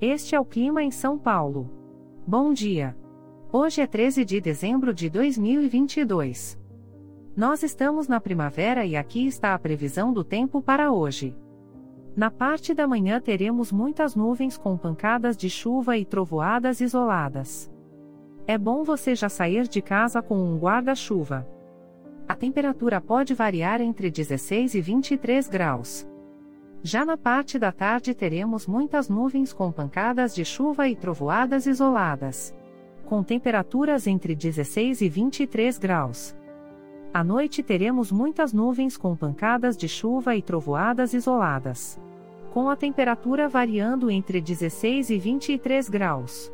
Este é o clima em São Paulo. Bom dia. Hoje é 13 de dezembro de 2022. Nós estamos na primavera e aqui está a previsão do tempo para hoje. Na parte da manhã teremos muitas nuvens com pancadas de chuva e trovoadas isoladas. É bom você já sair de casa com um guarda-chuva. A temperatura pode variar entre 16 e 23 graus. Já na parte da tarde teremos muitas nuvens com pancadas de chuva e trovoadas isoladas. Com temperaturas entre 16 e 23 graus. À noite teremos muitas nuvens com pancadas de chuva e trovoadas isoladas. Com a temperatura variando entre 16 e 23 graus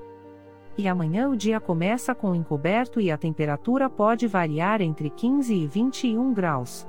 e amanhã o dia começa com encoberto e a temperatura pode variar entre 15 e 21 graus.